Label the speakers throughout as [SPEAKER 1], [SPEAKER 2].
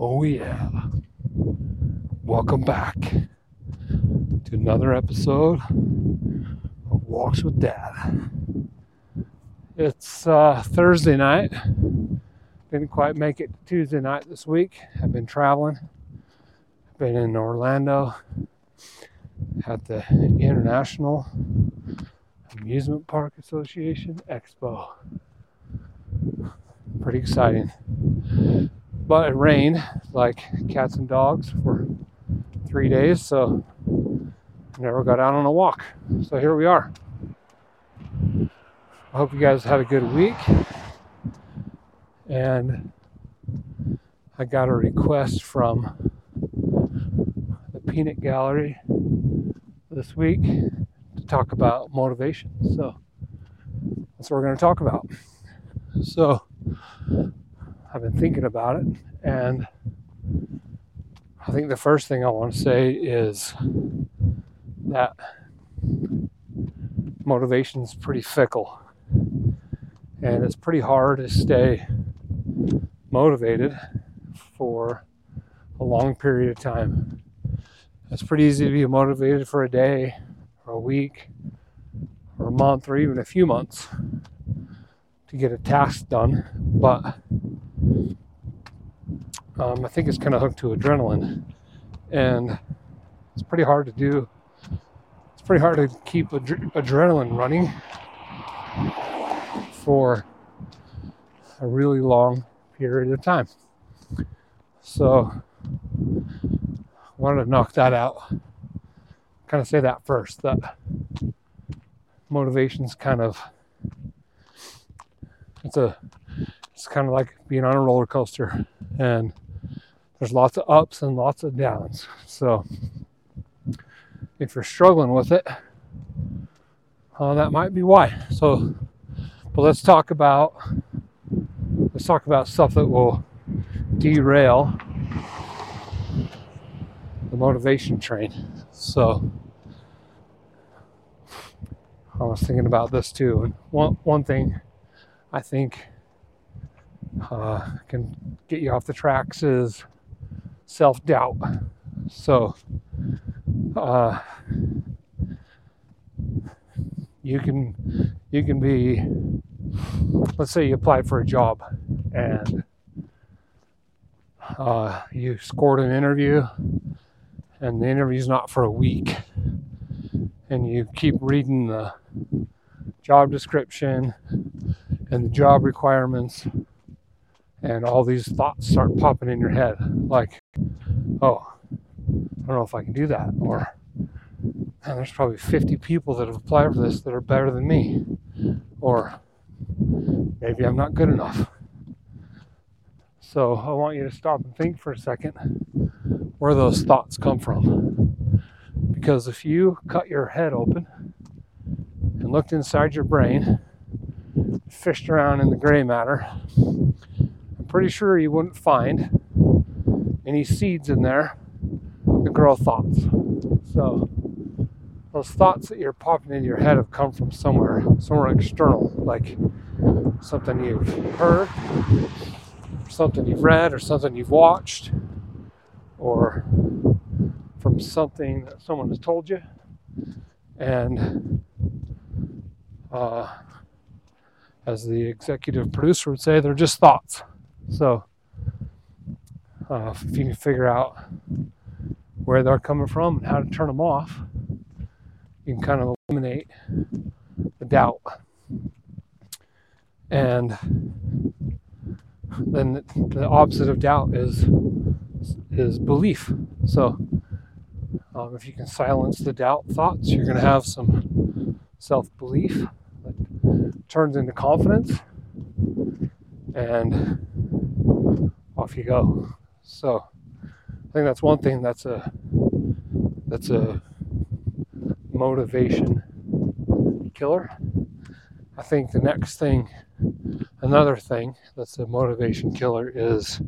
[SPEAKER 1] Oh, yeah. Welcome back to another episode of Walks with Dad. It's uh, Thursday night. Didn't quite make it Tuesday night this week. I've been traveling. Been in Orlando at the International Amusement Park Association Expo. Pretty exciting but it rained like cats and dogs for three days, so never got out on a walk. So here we are. I hope you guys had a good week. And I got a request from the Peanut Gallery this week to talk about motivation. So that's what we're going to talk about. So I've been thinking about it, and I think the first thing I want to say is that motivation is pretty fickle, and it's pretty hard to stay motivated for a long period of time. It's pretty easy to be motivated for a day, or a week, or a month, or even a few months to get a task done, but um, I think it's kind of hooked to adrenaline, and it's pretty hard to do. It's pretty hard to keep adre- adrenaline running for a really long period of time. So, I wanted to knock that out. Kind of say that first. That motivation's kind of it's a it's kind of like being on a roller coaster and there's lots of ups and lots of downs. So if you're struggling with it, uh, that might be why. So, but let's talk about let's talk about stuff that will derail the motivation train. So I was thinking about this too. And one one thing I think uh, can get you off the tracks is self doubt. So, uh, you can you can be let's say you applied for a job and uh, you scored an interview and the interview's not for a week and you keep reading the job description and the job requirements and all these thoughts start popping in your head like oh i don't know if i can do that or there's probably 50 people that have applied for this that are better than me or maybe i'm not good enough. So i want you to stop and think for a second where those thoughts come from. Because if you cut your head open and looked inside your brain fished around in the gray matter pretty sure you wouldn't find any seeds in there to grow thoughts. So those thoughts that you're popping into your head have come from somewhere, somewhere external, like something you've heard, something you've read, or something you've watched, or from something that someone has told you. And uh, as the executive producer would say, they're just thoughts. So, uh, if you can figure out where they're coming from and how to turn them off, you can kind of eliminate the doubt. And then the opposite of doubt is is belief. So, um, if you can silence the doubt thoughts, you're going to have some self belief that turns into confidence and off you go. So I think that's one thing that's a that's a motivation killer. I think the next thing, another thing that's a motivation killer is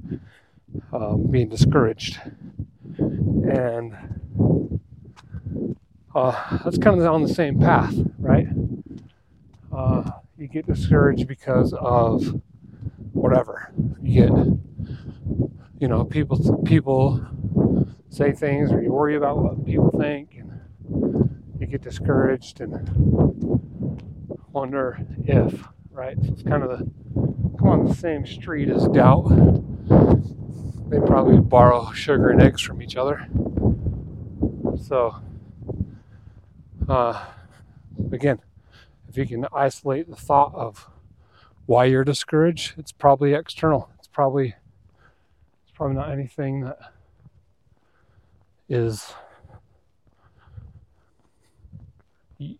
[SPEAKER 1] um, being discouraged, and uh, that's kind of on the same path, right? Uh, you get discouraged because of whatever. You get you know, people people say things or you worry about what people think and you get discouraged and wonder if, right? So it's kind of the come on the same street as doubt. They probably borrow sugar and eggs from each other. So, uh, again, if you can isolate the thought of why you're discouraged, it's probably external. It's probably it's probably not anything that is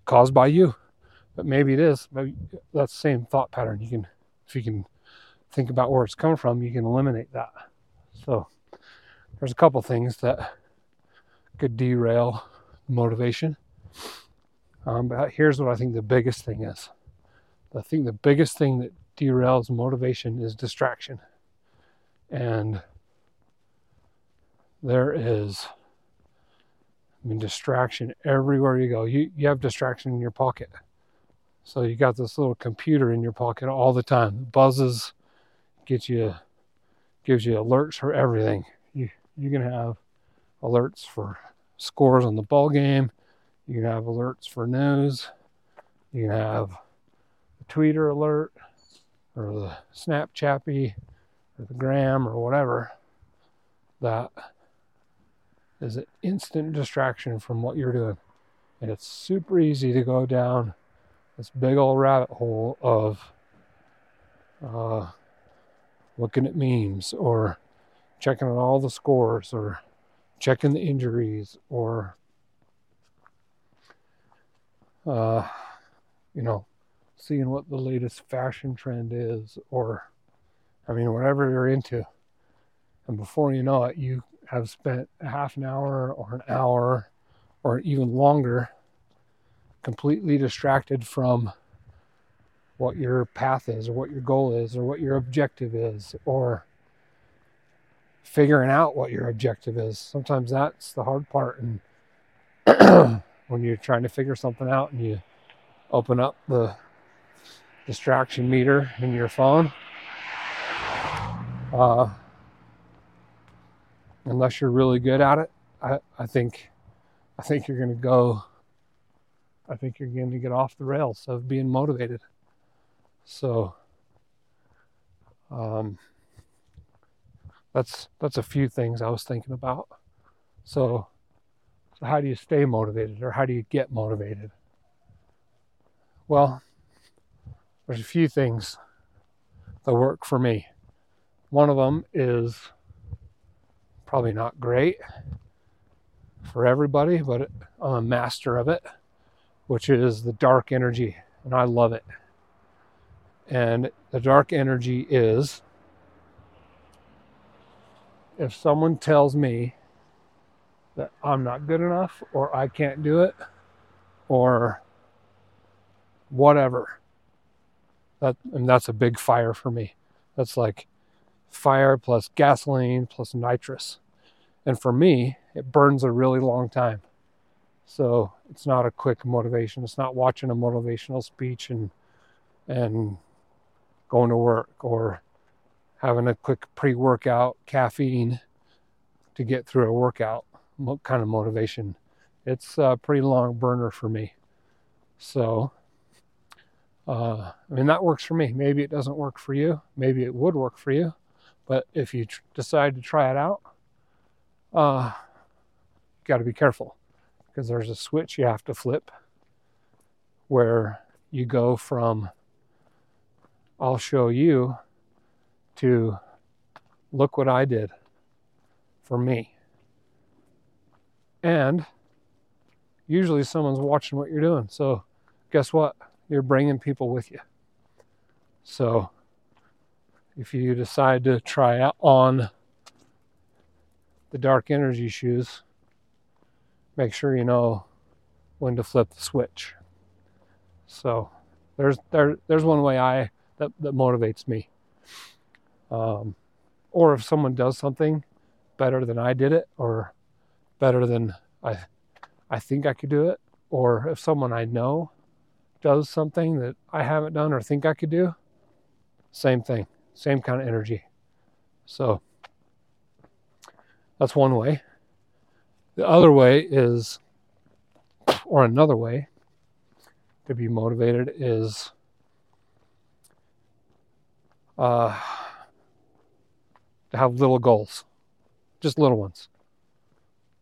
[SPEAKER 1] caused by you. But maybe it is. Maybe that's the same thought pattern. You can if you can think about where it's coming from, you can eliminate that. So there's a couple things that could derail motivation. Um, but here's what I think the biggest thing is. I think the biggest thing that derails motivation is distraction. And there is, I mean, distraction everywhere you go. You, you have distraction in your pocket. So you got this little computer in your pocket all the time. Buzzes, gets you, gives you alerts for everything. You, you can have alerts for scores on the ball game. You can have alerts for news. You can have a tweeter alert or the Snapchappy or the Gram or whatever. That is an instant distraction from what you're doing. And it's super easy to go down this big old rabbit hole of uh, looking at memes or checking on all the scores or checking the injuries or uh, you know seeing what the latest fashion trend is or i mean whatever you're into and before you know it you have spent a half an hour or an hour or even longer completely distracted from what your path is or what your goal is or what your objective is or figuring out what your objective is. Sometimes that's the hard part. And when you're trying to figure something out and you open up the distraction meter in your phone, uh, unless you're really good at it, I, I think I think you're going to go. I think you're going to get off the rails of being motivated. So, um, that's that's a few things I was thinking about. So, so how do you stay motivated or how do you get motivated? Well, there's a few things that work for me. One of them is probably not great for everybody, but I'm a master of it, which is the dark energy, and I love it. And the dark energy is if someone tells me that I'm not good enough or I can't do it or whatever. That and that's a big fire for me. That's like fire plus gasoline plus nitrous. And for me, it burns a really long time. So it's not a quick motivation. It's not watching a motivational speech and and going to work or having a quick pre workout caffeine to get through a workout What kind of motivation. It's a pretty long burner for me. So, uh, I mean, that works for me. Maybe it doesn't work for you. Maybe it would work for you. But if you tr- decide to try it out, uh, you got to be careful because there's a switch you have to flip where you go from I'll show you to look what I did for me. And usually someone's watching what you're doing. So guess what? You're bringing people with you. So if you decide to try out on the dark energy shoes, make sure you know when to flip the switch. So there's there there's one way I that, that motivates me. Um, or if someone does something better than I did it, or better than I, I think I could do it, or if someone I know does something that I haven't done or think I could do, same thing, same kind of energy. So That's one way. The other way is, or another way to be motivated is uh, to have little goals, just little ones.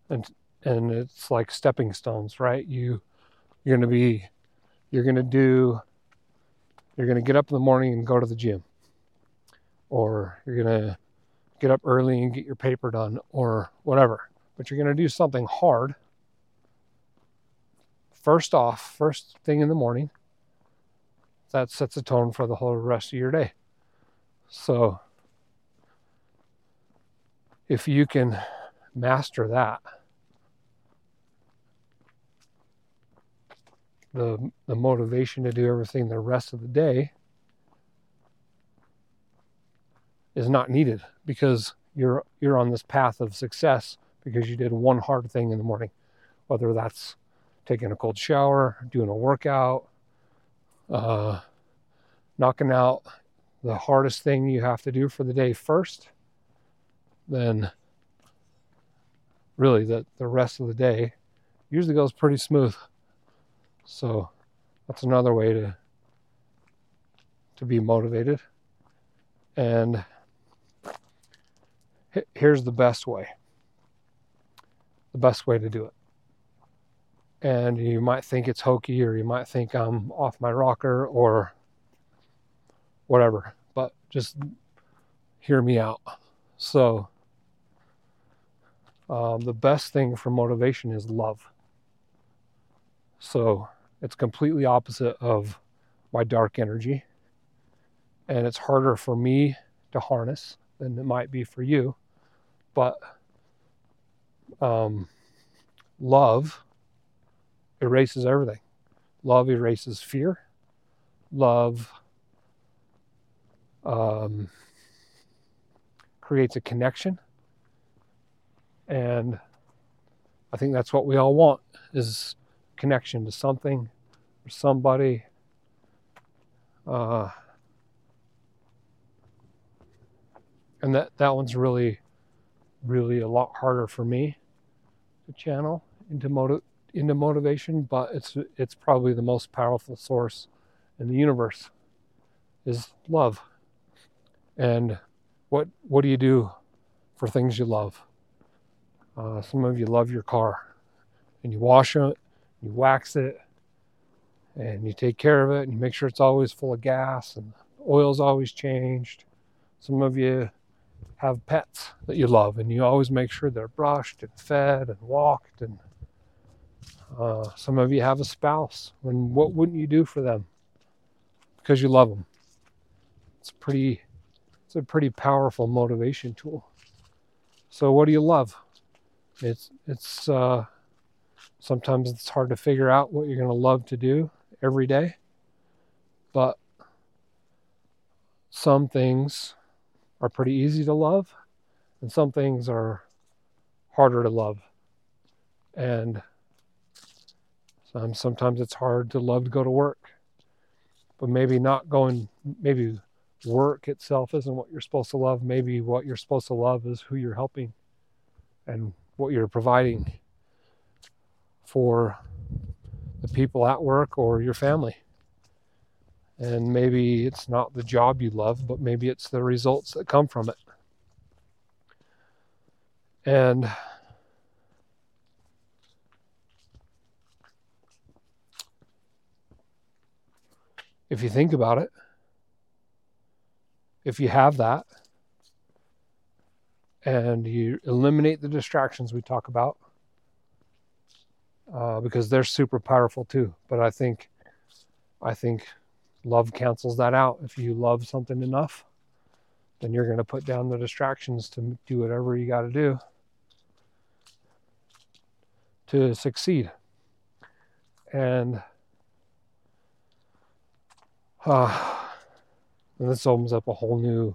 [SPEAKER 1] And and it's like stepping stones, right? You you're going to be you're going to do you're going to get up in the morning and go to the gym. Or you're going to get up early and get your paper done or whatever. But you're going to do something hard first off, first thing in the morning. That sets a tone for the whole rest of your day. So if you can master that, the the motivation to do everything the rest of the day is not needed because you're you're on this path of success because you did one hard thing in the morning whether that's taking a cold shower doing a workout uh, knocking out the hardest thing you have to do for the day first then really the, the rest of the day usually goes pretty smooth so that's another way to to be motivated. And here's the best way. The best way to do it. And you might think it's hokey or you might think I'm off my rocker or whatever, but just hear me out. So, um, the best thing for motivation is love. So, it's completely opposite of my dark energy. And it's harder for me to harness than it might be for you. But um, love erases everything. Love erases fear. Love um, creates a connection. And I think that's what we all want is connection to something or somebody. Uh, and that, that one's really, really a lot harder for me to channel into motive into motivation, but it's it's probably the most powerful source in the universe is love. And what what do you do for things you love? Uh, some of you love your car, and you wash it, you wax it, and you take care of it, and you make sure it's always full of gas, and oil's always changed. Some of you have pets that you love, and you always make sure they're brushed and fed and walked. And uh, some of you have a spouse, and what wouldn't you do for them? Because you love them. It's pretty. It's a pretty powerful motivation tool. So, what do you love? It's it's uh, Sometimes it's hard to figure out what you're going to love to do every day. But some things are pretty easy to love, and some things are harder to love. And sometimes it's hard to love to go to work. But maybe not going, maybe work itself isn't what you're supposed to love. Maybe what you're supposed to love is who you're helping and what you're providing for the people at work or your family. And maybe it's not the job you love, but maybe it's the results that come from it. And if you think about it, if you have that and you eliminate the distractions we talk about, uh, because they're super powerful too. But I think, I think love cancels that out. If you love something enough, then you're going to put down the distractions to do whatever you got to do to succeed. And, uh, and this opens up a whole new.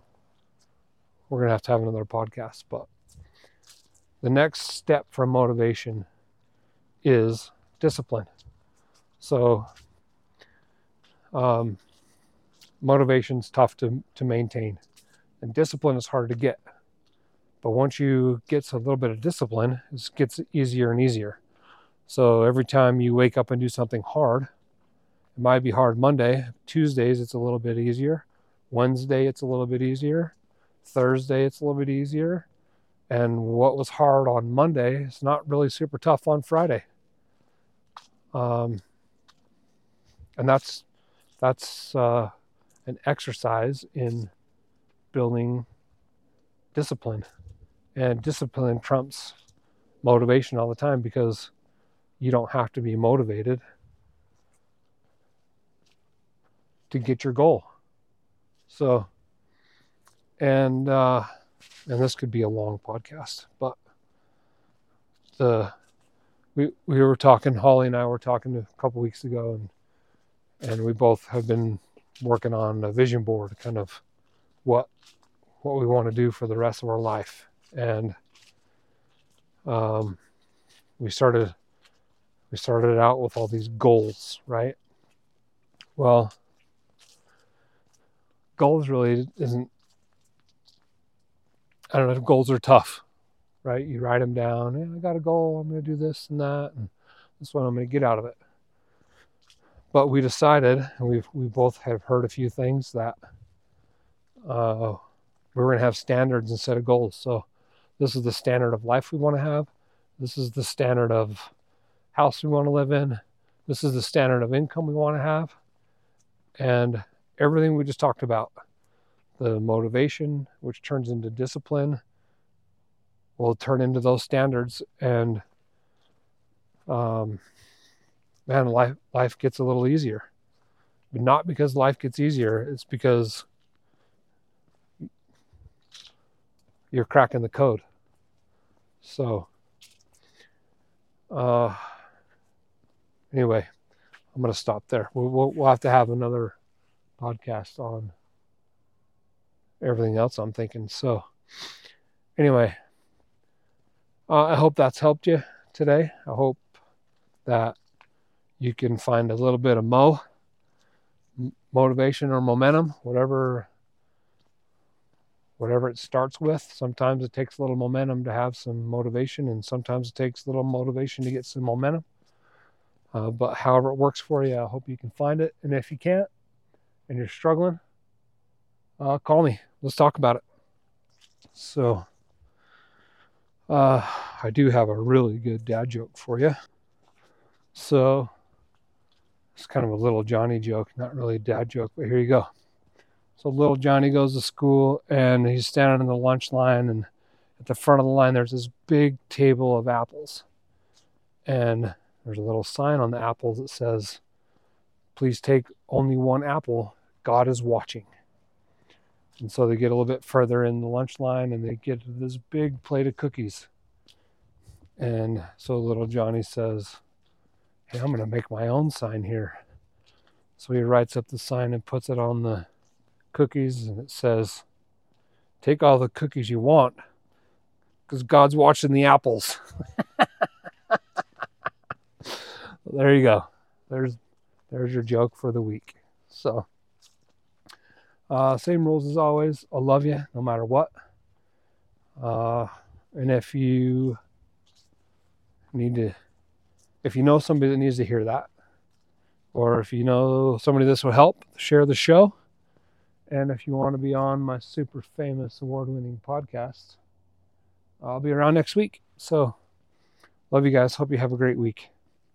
[SPEAKER 1] We're going to have to have another podcast, but the next step for motivation is discipline. So, um, motivation is tough to, to maintain, and discipline is hard to get. But once you get a little bit of discipline, it gets easier and easier. So every time you wake up and do something hard, it might be hard Monday. Tuesdays, it's a little bit easier. Wednesday, it's a little bit easier. Thursday, it's a little bit easier. And what was hard on Monday is not really super tough on Friday. Um, and that's that's uh, an exercise in building discipline, and discipline trumps motivation all the time because you don't have to be motivated to get your goal. So, and uh, and this could be a long podcast, but the we we were talking. Holly and I were talking a couple weeks ago, and and we both have been working on a vision board, kind of what what we want to do for the rest of our life, and um, we started we started out with all these goals, right? Well, goals really isn't. I don't know. If goals are tough, right? You write them down. I got a goal. I'm going to do this and that, and this is what I'm going to get out of it. But we decided, and we we both have heard a few things that uh, we're going to have standards instead of goals. So this is the standard of life we want to have. This is the standard of house we want to live in. This is the standard of income we want to have. And everything we just talked about the motivation, which turns into discipline, will turn into those standards. And um, man, life, life gets a little easier. But not because life gets easier, it's because you're cracking the code. So, uh, anyway, I'm going to stop there. We'll, we'll, we'll, have to have another podcast on everything else I'm thinking. So, anyway, uh, I hope that's helped you today. I hope that you can find a little bit of mo motivation or momentum, whatever whatever it starts with. Sometimes it takes a little momentum to have some motivation, and sometimes it takes a little motivation to get some momentum. Uh, but however it works for you, I hope you can find it. And if you can't and you're struggling, uh, call me. Let's talk about it. So, uh, I do have a really good dad joke for you. So, it's kind of a little Johnny joke, not really a dad joke, but here you go. So, little Johnny goes to school and he's standing in the lunch line, and at the front of the line, there's this big table of apples. And there's a little sign on the apples that says, Please take only one apple. God is watching. And so they get a little bit further in the lunch line and they get this big plate of cookies. And so little Johnny says, Hey, I'm going to make my own sign here. So he writes up the sign and puts it on the cookies and it says, Take all the cookies you want because God's watching the apples. there you go. There's there's your joke for the week. So uh, same rules as always. I love you no matter what. Uh, and if you need to, if you know somebody that needs to hear that, or if you know somebody this will help, share the show. And if you want to be on my super famous award winning podcast, I'll be around next week. So, love you guys. Hope you have a great week.